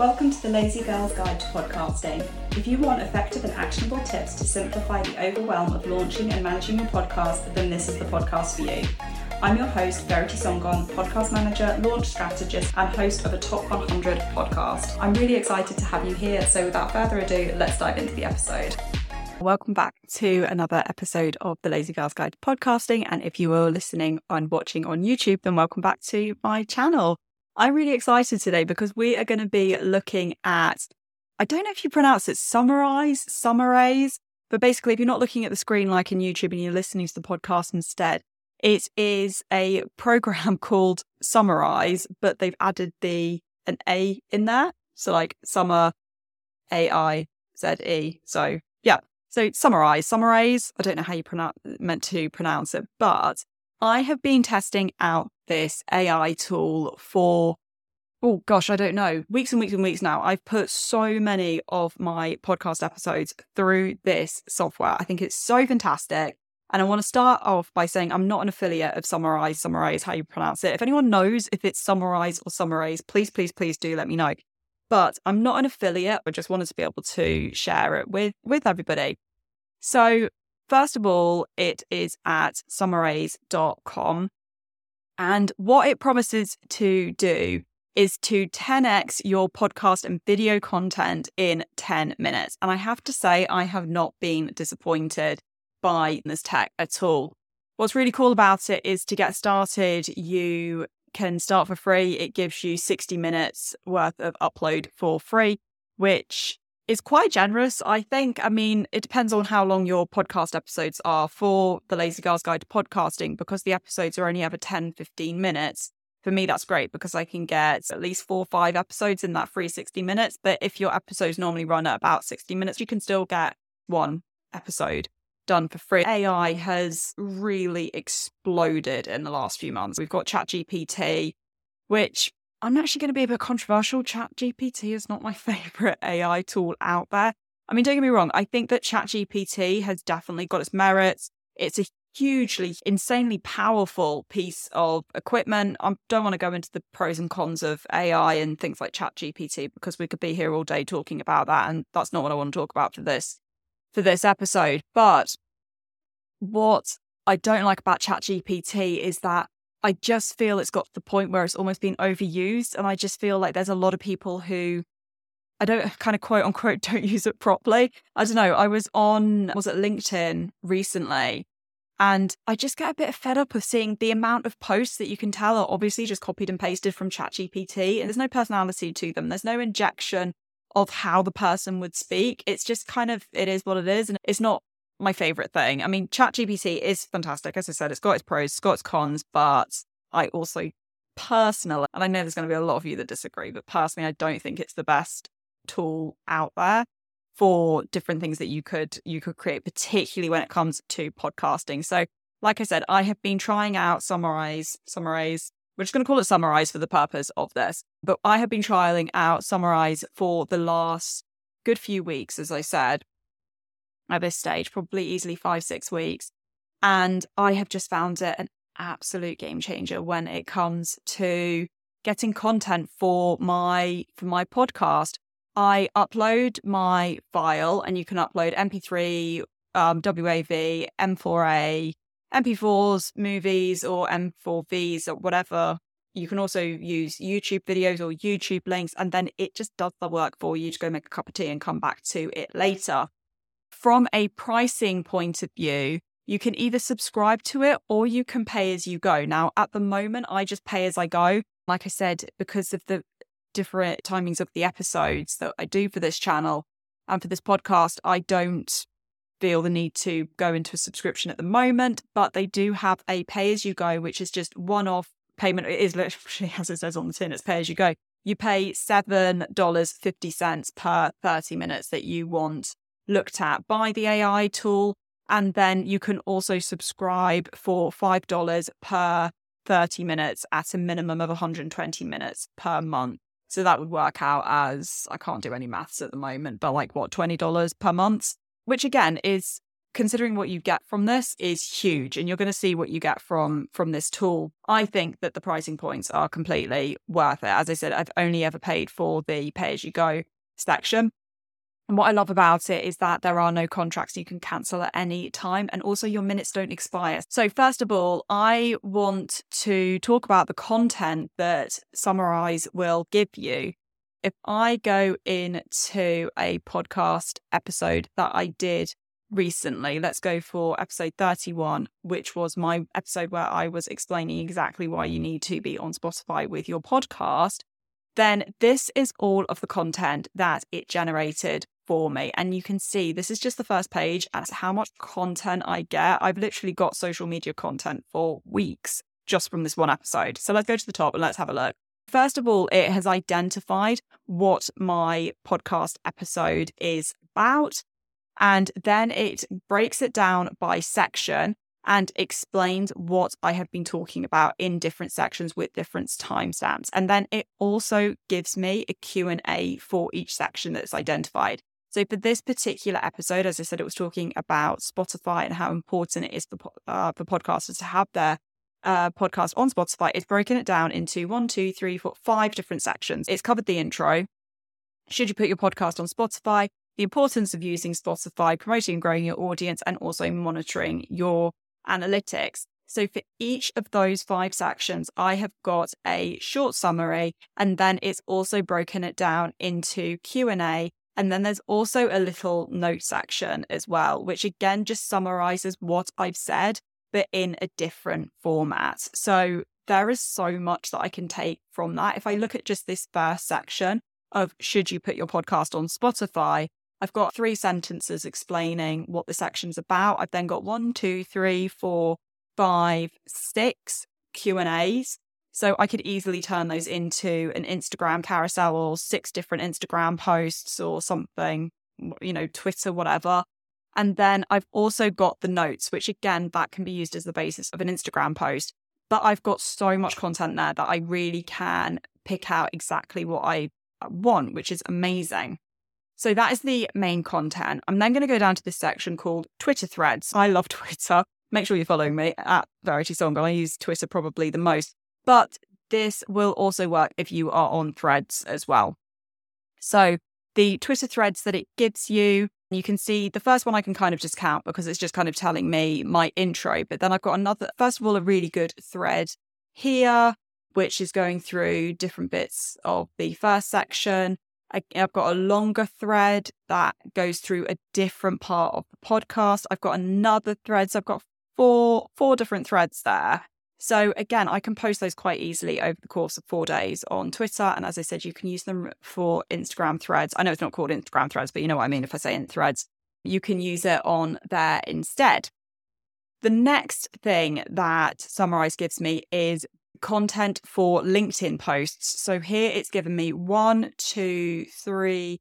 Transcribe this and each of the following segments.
Welcome to the Lazy Girl's Guide to Podcasting. If you want effective and actionable tips to simplify the overwhelm of launching and managing your podcast, then this is the podcast for you. I'm your host, Verity Sangan, podcast manager, launch strategist, and host of a Top 100 podcast. I'm really excited to have you here, so without further ado, let's dive into the episode. Welcome back to another episode of the Lazy Girls Guide to Podcasting. And if you are listening and watching on YouTube, then welcome back to my channel. I'm really excited today because we are going to be looking at, I don't know if you pronounce it summarize, summarize, but basically, if you're not looking at the screen like in YouTube and you're listening to the podcast instead, it is a program called SummarAIze, but they've added the an A in there. So like summer A I Z E. So yeah. So summarize, summarize. I don't know how you pronounce meant to pronounce it, but I have been testing out this AI tool for, oh gosh, I don't know, weeks and weeks and weeks now. I've put so many of my podcast episodes through this software. I think it's so fantastic. And I want to start off by saying I'm not an affiliate of SummarAIze, SummarAIze, how you pronounce it. If anyone knows if it's SummarAIze or SummarAIze, please, please, please do let me know. But I'm not an affiliate. I just wanted to be able to share it with, with everybody. So First of all, it is at summarize.com. And what it promises to do is to 10x your podcast and video content in 10 minutes. And I have to say, I have not been disappointed by this tech at all. What's really cool about it is to get started, you can start for free. It gives you 60 minutes worth of upload for free, which is quite generous, I think. I mean, it depends on how long your podcast episodes are for the Lazy Girls Guide to Podcasting, because the episodes are only ever 10, 15 minutes. For me, that's great because I can get at least four or five episodes in that free 60 minutes. But if your episodes normally run at about 60 minutes, you can still get one episode done for free. AI has really exploded in the last few months. We've got ChatGPT, which I'm actually going to be a bit controversial. Chat GPT is not my favorite AI tool out there. I mean, don't get me wrong. I think that Chat GPT has definitely got its merits. It's a hugely, insanely powerful piece of equipment. I don't want to go into the pros and cons of AI and things like Chat GPT because we could be here all day talking about that. And that's not what I want to talk about for this, for this episode. But what I don't like about Chat GPT is that I just feel it's got to the point where it's almost been overused. And I just feel like there's a lot of people who I don't kind of quote unquote don't use it properly. I don't know. I was on, was it LinkedIn recently? And I just get a bit fed up of seeing the amount of posts that you can tell are obviously just copied and pasted from ChatGPT. And there's no personality to them. There's no injection of how the person would speak. It's just kind of, it is what it is. And it's not my favorite thing. I mean, ChatGPT is fantastic. As I said, it's got its pros, it's got its cons, but I also personally, and I know there's going to be a lot of you that disagree, but personally, I don't think it's the best tool out there for different things that you could you could create, particularly when it comes to podcasting. So, like I said, I have been trying out SummarAIze, SummarAIze. We're just going to call it SummarAIze for the purpose of this, but I have been trialing out SummarAIze for the last good few weeks, as I said, at this stage, probably easily five, six weeks. And I have just found it an absolute game changer when it comes to getting content for my for my podcast. I upload my file and you can upload MP3, um, WAV, M4A, MP4s, movies, or M4Vs, or whatever. You can also use YouTube videos or YouTube links, and then it just does the work for you to go make a cup of tea and come back to it later from a pricing point of view, you can either subscribe to it or you can pay as you go. Now, at the moment, I just pay as I go. Like I said, because of the different timings of the episodes that I do for this channel and for this podcast, I don't feel the need to go into a subscription at the moment, but they do have a pay as you go, which is just one off payment. It is literally, as it says on the tin, it's pay as you go. You pay $7.50 per 30 minutes that you want looked at by the AI tool. And then you can also subscribe for $5 per 30 minutes at a minimum of 120 minutes per month. So that would work out as I can't do any maths at the moment, but like what, $20 per month, which again is considering what you get from this is huge and you're going to see what you get from from this tool i think that the pricing points are completely worth it as i said i've only ever paid for the pay as you go section and what I love about it is that there are no contracts you can cancel at any time. And also, your minutes don't expire. So, first of all, I want to talk about the content that SummarAIze will give you. If I go into a podcast episode that I did recently, let's go for episode 31, which was my episode where I was explaining exactly why you need to be on Spotify with your podcast then this is all of the content that it generated for me. And you can see this is just the first page as how much content I get. I've literally got social media content for weeks just from this one episode. So let's go to the top and let's have a look. First of all, it has identified what my podcast episode is about. And then it breaks it down by section and explains what I have been talking about in different sections with different timestamps. And then it also gives me a Q&A for each section that's identified. So for this particular episode, as I said, it was talking about Spotify and how important it is for uh, for podcasters to have their uh, podcast on Spotify. It's broken it down into one, two, three, four, five different sections. It's covered the intro. Should you put your podcast on Spotify? The importance of using Spotify, promoting and growing your audience, and also monitoring your analytics. So for each of those five sections, I have got a short summary, and then it's also broken it down into Q and A and then there's also a little note section as well, which again just summarizes what I've said, but in a different format. So there is so much that I can take from that. If I look at just this first section of should you put your podcast on Spotify, I've got three sentences explaining what the section's about. I've then got one, two, three, four, five, six Q and A's so I could easily turn those into an Instagram carousel or six different Instagram posts or something, you know, Twitter, whatever. And then I've also got the notes, which again, that can be used as the basis of an Instagram post. But I've got so much content there that I really can pick out exactly what I uh, want, which is amazing. So that is the main content. I'm then going to go down to this section called Twitter threads. I love Twitter. Make sure you're following me at Verity Song. I use Twitter probably the most. But this will also work if you are on threads as well. So the Twitter threads that it gives you, you can see the first one I can kind of just count because it's just kind of telling me my intro. But then I've got another, first of all, a really good thread here, which is going through different bits of the first section. I've got a longer thread that goes through a different part of the podcast. I've got another thread. So I've got four four different threads there. So again, I can post those quite easily over the course of four days on Twitter. And as I said, you can use them for Instagram threads. I know it's not called Instagram threads, but you know what I mean if I say in threads. You can use it on there instead. The next thing that SummarAIze gives me is content for LinkedIn posts. So here it's given me one, two, three,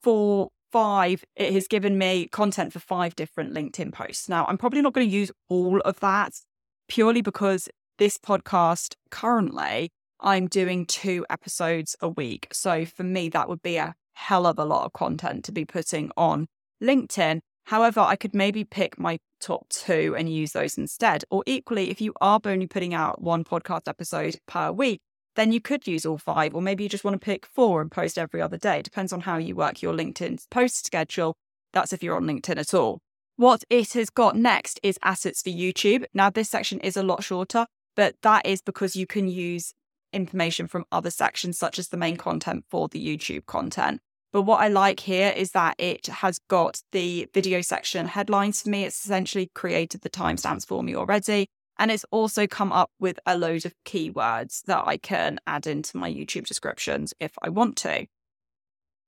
four, five. It has given me content for five different LinkedIn posts. Now, I'm probably not going to use all of that purely because this podcast currently, I'm doing two episodes a week. So for me, that would be a hell of a lot of content to be putting on LinkedIn. However, I could maybe pick my top two and use those instead. Or equally, if you are only putting out one podcast episode per week, then you could use all five, or maybe you just want to pick four and post every other day. It depends on how you work your LinkedIn post schedule. That's if you're on LinkedIn at all. What it has got next is assets for YouTube. Now, this section is a lot shorter, but that is because you can use information from other sections, such as the main content for the YouTube content. But what I like here is that it has got the video section headlines for me. It's essentially created the timestamps for me already. And it's also come up with a load of keywords that I can add into my YouTube descriptions if I want to.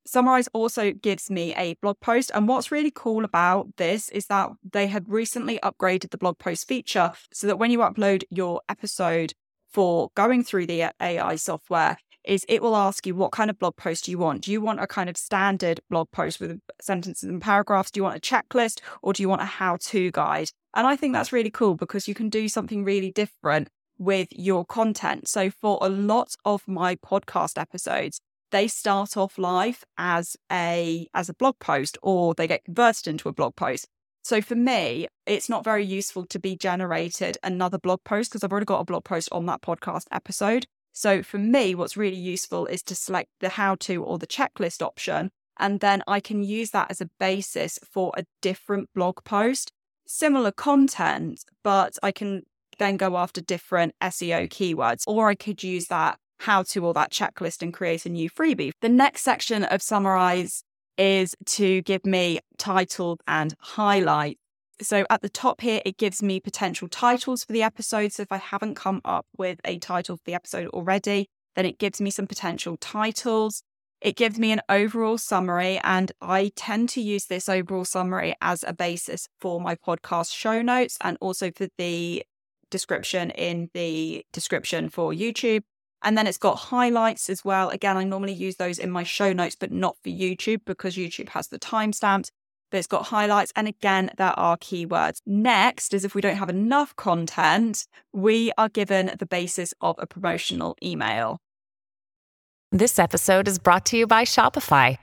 SummarAIze also gives me a blog post. And what's really cool about this is that they have recently upgraded the blog post feature so that when you upload your episode for going through the AI software, is it will ask you what kind of blog post you want? Do you want a kind of standard blog post with sentences and paragraphs? Do you want a checklist or do you want a how to guide? And I think that's really cool because you can do something really different with your content. So for a lot of my podcast episodes, they start off live as a as a blog post or they get converted into a blog post. So for me, it's not very useful to be generated another blog post because I've already got a blog post on that podcast episode. So for me, what's really useful is to select the how to or the checklist option. And then I can use that as a basis for a different blog post, similar content, but I can then go after different SEO keywords, or I could use that how to or that checklist and create a new freebie. The next section of SummarAIze is to give me titles and highlights. So at the top here, it gives me potential titles for the episode. So if I haven't come up with a title for the episode already, then it gives me some potential titles. It gives me an overall summary, and I tend to use this overall summary as a basis for my podcast show notes and also for the description in the description for YouTube. And then it's got highlights as well. Again, I normally use those in my show notes, but not for YouTube because YouTube has the timestamps. But it's got highlights. And again, there are keywords. Next is if we don't have enough content, we are given the basis of a promotional email. This episode is brought to you by Shopify.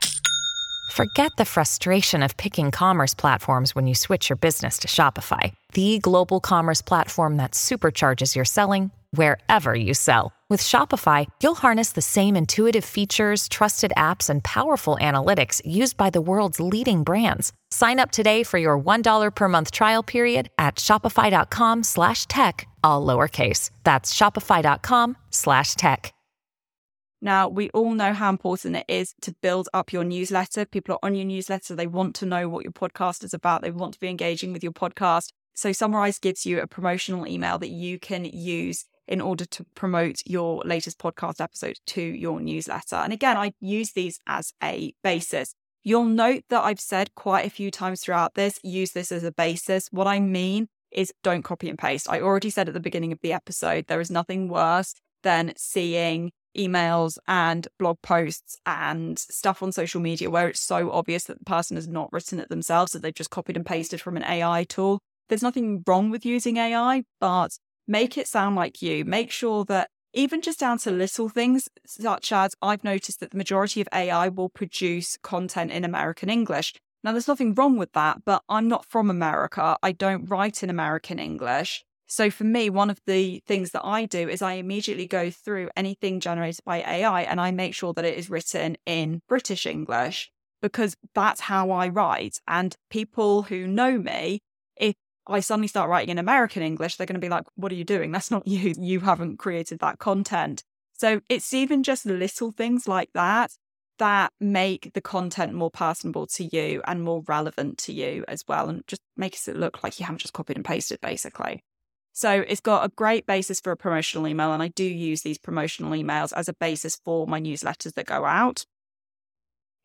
Forget the frustration of picking commerce platforms when you switch your business to Shopify, the global commerce platform that supercharges your selling wherever you sell. With Shopify, you'll harness the same intuitive features, trusted apps, and powerful analytics used by the world's leading brands. Sign up today for your $1 per month trial period at shopify.com slash tech, all lowercase. That's shopify.com slash tech. Now, we all know how important it is to build up your newsletter. People are on your newsletter. They want to know what your podcast is about. They want to be engaging with your podcast. So, SummarAIze gives you a promotional email that you can use in order to promote your latest podcast episode to your newsletter. And again, I use these as a basis. You'll note that I've said quite a few times throughout this use this as a basis. What I mean is don't copy and paste. I already said at the beginning of the episode, there is nothing worse than seeing emails and blog posts and stuff on social media where it's so obvious that the person has not written it themselves, that they've just copied and pasted from an AI tool. There's nothing wrong with using AI, but make it sound like you. Make sure that even just down to little things, such as I've noticed that the majority of AI will produce content in American English. Now, there's nothing wrong with that, but I'm not from America. I don't write in American English. So, for me, one of the things that I do is I immediately go through anything generated by AI and I make sure that it is written in British English because that's how I write. And people who know me, I suddenly start writing in American English, they're going to be like, what are you doing? That's not you. You haven't created that content. So it's even just little things like that that make the content more personable to you and more relevant to you as well. And just makes it look like you haven't just copied and pasted, basically. So it's got a great basis for a promotional email. And I do use these promotional emails as a basis for my newsletters that go out.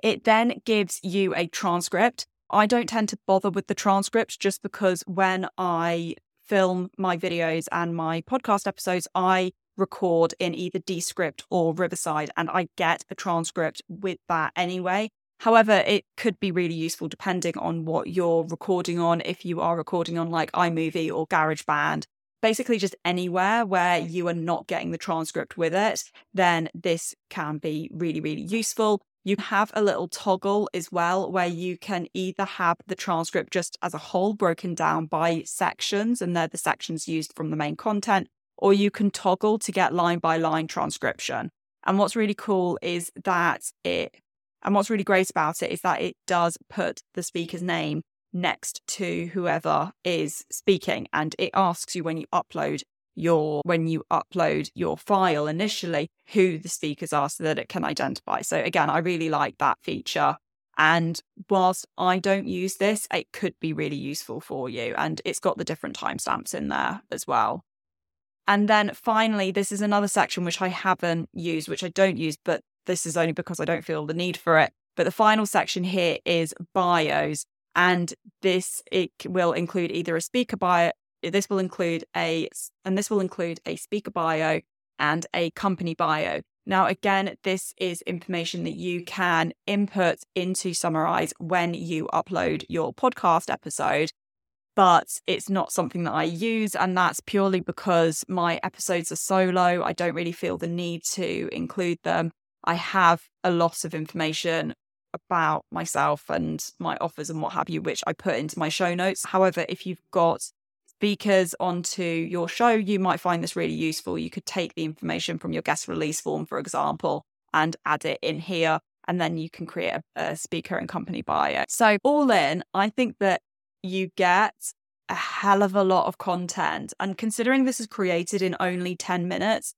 It then gives you a transcript I don't tend to bother with the transcripts just because when I film my videos and my podcast episodes, I record in either Descript or Riverside and I get a transcript with that anyway. However, it could be really useful depending on what you're recording on. If you are recording on like iMovie or GarageBand, basically just anywhere where mm. you are not getting the transcript with it, then this can be really, really useful. You have a little toggle as well where you can either have the transcript just as a whole broken down by sections, and they're the sections used from the main content, or you can toggle to get line by line transcription. And what's really cool is that it, and what's really great about it is that it does put the speaker's name next to whoever is speaking, and it asks you when you upload your when you upload your file initially who the speakers are so that it can identify. So again i really like that feature. And whilst i don't use this it could be really useful for you. And it's got the different timestamps in there as well. And then finally this is another section which i haven't used which i don't use but this is only because i don't feel the need for it. But the final section here is bios. And this it will include either a speaker bio this will include a and this will include a speaker bio and a company bio. Now, again, this is information that you can input into SummarAIze when you upload your podcast episode, but it's not something that I use. And that's purely because my episodes are solo. I don't really feel the need to include them. I have a lot of information about myself and my offers and what have you, which I put into my show notes. However, if you've got speakers onto your show, you might find this really useful. You could take the information from your guest release form, for example, and add it in here. And then you can create a, a speaker and company bio. So, all in, I think that you get a hell of a lot of content. And considering this is created in only 10 minutes,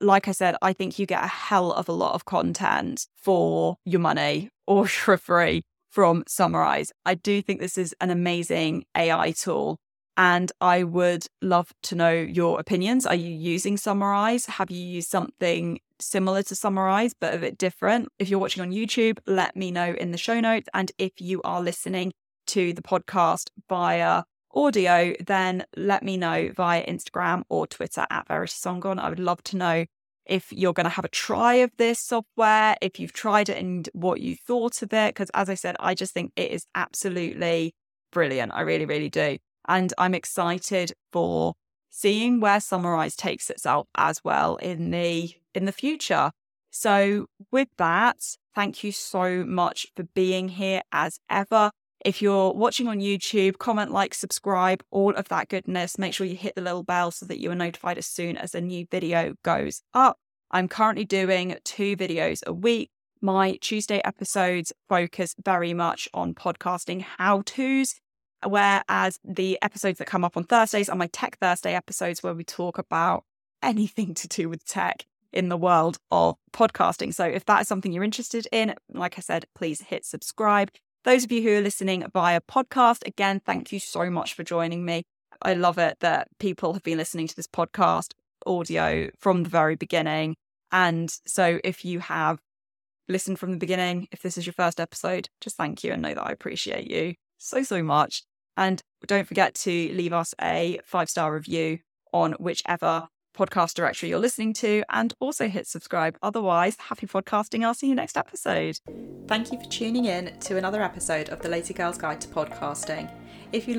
like I said, I think you get a hell of a lot of content for your money or for free from SummarAIze. I do think this is an amazing AI tool. And I would love to know your opinions. Are you using SummarAIze? Have you used something similar to SummarAIze, but a bit different? If you're watching on YouTube, let me know in the show notes. And if you are listening to the podcast via audio, then let me know via Instagram or Twitter at Verity Sangan. I would love to know if you're going to have a try of this software, if you've tried it and what you thought of it. Because as I said, I just think it is absolutely brilliant. I really, really do. And I'm excited for seeing where SummarAIze takes itself as well in the in the future. So with that, thank you so much for being here as ever. If you're watching on YouTube, comment, like, subscribe, all of that goodness. Make sure you hit the little bell so that you are notified as soon as a new video goes up. I'm currently doing two videos a week. My Tuesday episodes focus very much on podcasting how to's, whereas the episodes that come up on Thursdays are my Tech Thursday episodes where we talk about anything to do with tech in the world of podcasting. So if that is something you're interested in, like I said, please hit subscribe. Those of you who are listening via podcast, again, thank you so much for joining me. I love it that people have been listening to this podcast audio from the very beginning. And so if you have listened from the beginning, if this is your first episode, just thank you and know that I appreciate you so, so much. And don't forget to leave us a five star review on whichever podcast directory you're listening to, and also hit subscribe. Otherwise, happy podcasting. I'll see you next episode. Thank you for tuning in to another episode of the Lazy Girl's Guide to Podcasting. If you